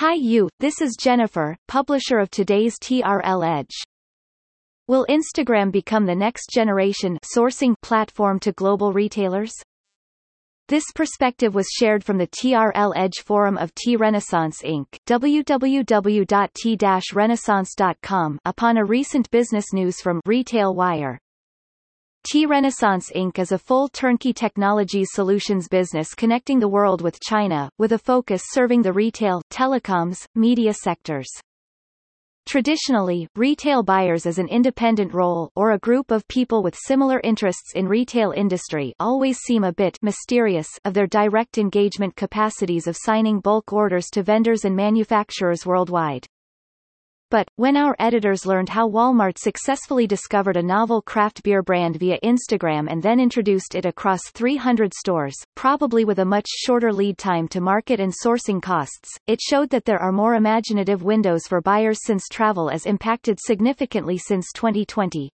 Hi you, this is Jennifer, publisher of today's TRL Edge. Will Instagram become the next generation sourcing platform to global retailers? This perspective was shared from the TRL Edge forum of T Renaissance Inc. www.t-renaissance.com upon a recent business news from Retail Wire. T Renaissance Inc. is a full turnkey technologies solutions business connecting the world with China, with a focus serving the retail, telecoms, media sectors. Traditionally, retail buyers as an independent role or a group of people with similar interests in retail industry always seem a bit mysterious of their direct engagement capacities of signing bulk orders to vendors and manufacturers worldwide. But, when our editors learned how Walmart successfully discovered a novel craft beer brand via Instagram and then introduced it across 300 stores, probably with a much shorter lead time to market and sourcing costs, it showed that there are more imaginative windows for buyers since travel has impacted significantly since 2020.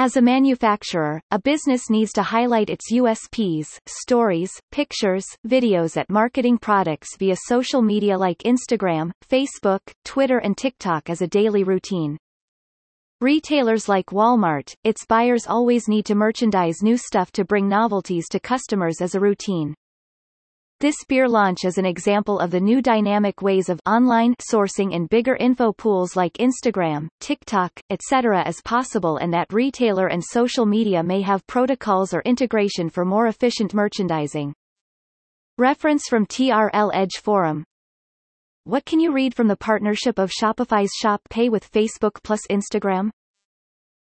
As a manufacturer, a business needs to highlight its USPs, stories, pictures, videos at marketing products via social media like Instagram, Facebook, Twitter and TikTok as a daily routine. Retailers like Walmart, its buyers always need to merchandise new stuff to bring novelties to customers as a routine. This beer launch is an example of the new dynamic ways of online sourcing in bigger info pools like Instagram, TikTok, etc. as possible and that retailer and social media may have protocols or integration for more efficient merchandising. Reference from TRL Edge Forum What can you read from the partnership of Shopify's Shop Pay with Facebook plus Instagram?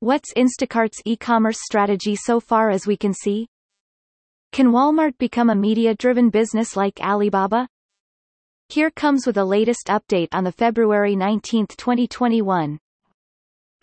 What's Instacart's e-commerce strategy so far as we can see? Can Walmart become a media-driven business like Alibaba? Here comes with a latest update on the February 19, 2021,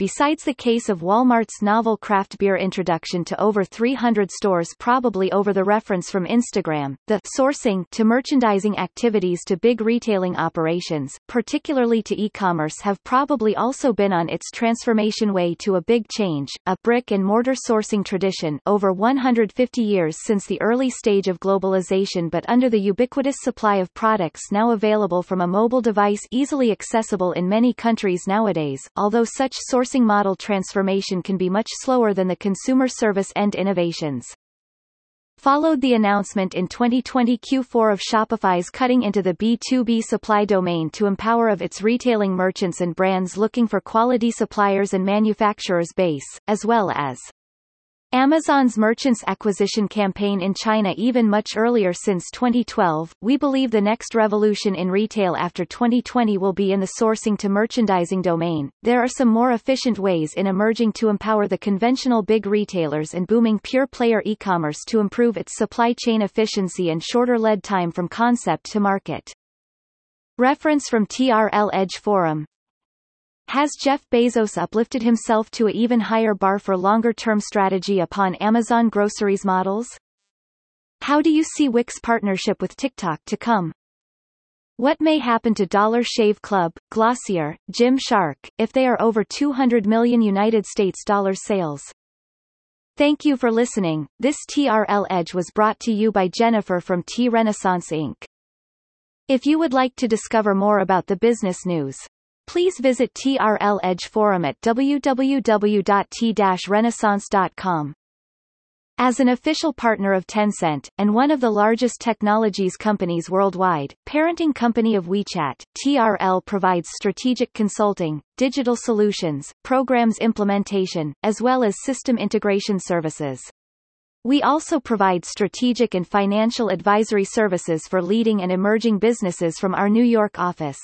Besides the case of Walmart's novel craft beer introduction to over 300 stores probably over the reference from Instagram, the sourcing to merchandising activities to big retailing operations, particularly to e-commerce have probably also been on its transformation way to a big change, a brick-and-mortar sourcing tradition over 150 years since the early stage of globalization but under the ubiquitous supply of products now available from a mobile device easily accessible in many countries nowadays, although such sourcing sourcing model transformation can be much slower than the consumer service end innovations. Followed the announcement in 2020 Q4 of Shopify's cutting into the B2B supply domain to empower of its retailing merchants and brands looking for quality suppliers and manufacturers base, as well as Amazon's merchants acquisition campaign in China even much earlier since 2012, we believe the next revolution in retail after 2020 will be in the sourcing to merchandising domain. There are some more efficient ways in emerging to empower the conventional big retailers and booming pure player e-commerce to improve its supply chain efficiency and shorter lead time from concept to market. Reference from TRL Edge Forum has Jeff Bezos uplifted himself to a even higher bar for longer-term strategy upon Amazon groceries models? How do you see Wix partnership with TikTok to come? What may happen to Dollar Shave Club, Glossier, Gymshark, if they are over 200 million United States dollar sales? Thank you for listening. This TRL Edge was brought to you by Jennifer from T Renaissance Inc. If you would like to discover more about the business news, Please visit TRL Edge Forum at www.t-renaissance.com. As an official partner of Tencent, and one of the largest technologies companies worldwide, parenting company of WeChat, TRL provides strategic consulting, digital solutions, programs implementation, as well as system integration services. We also provide strategic and financial advisory services for leading and emerging businesses from our New York office.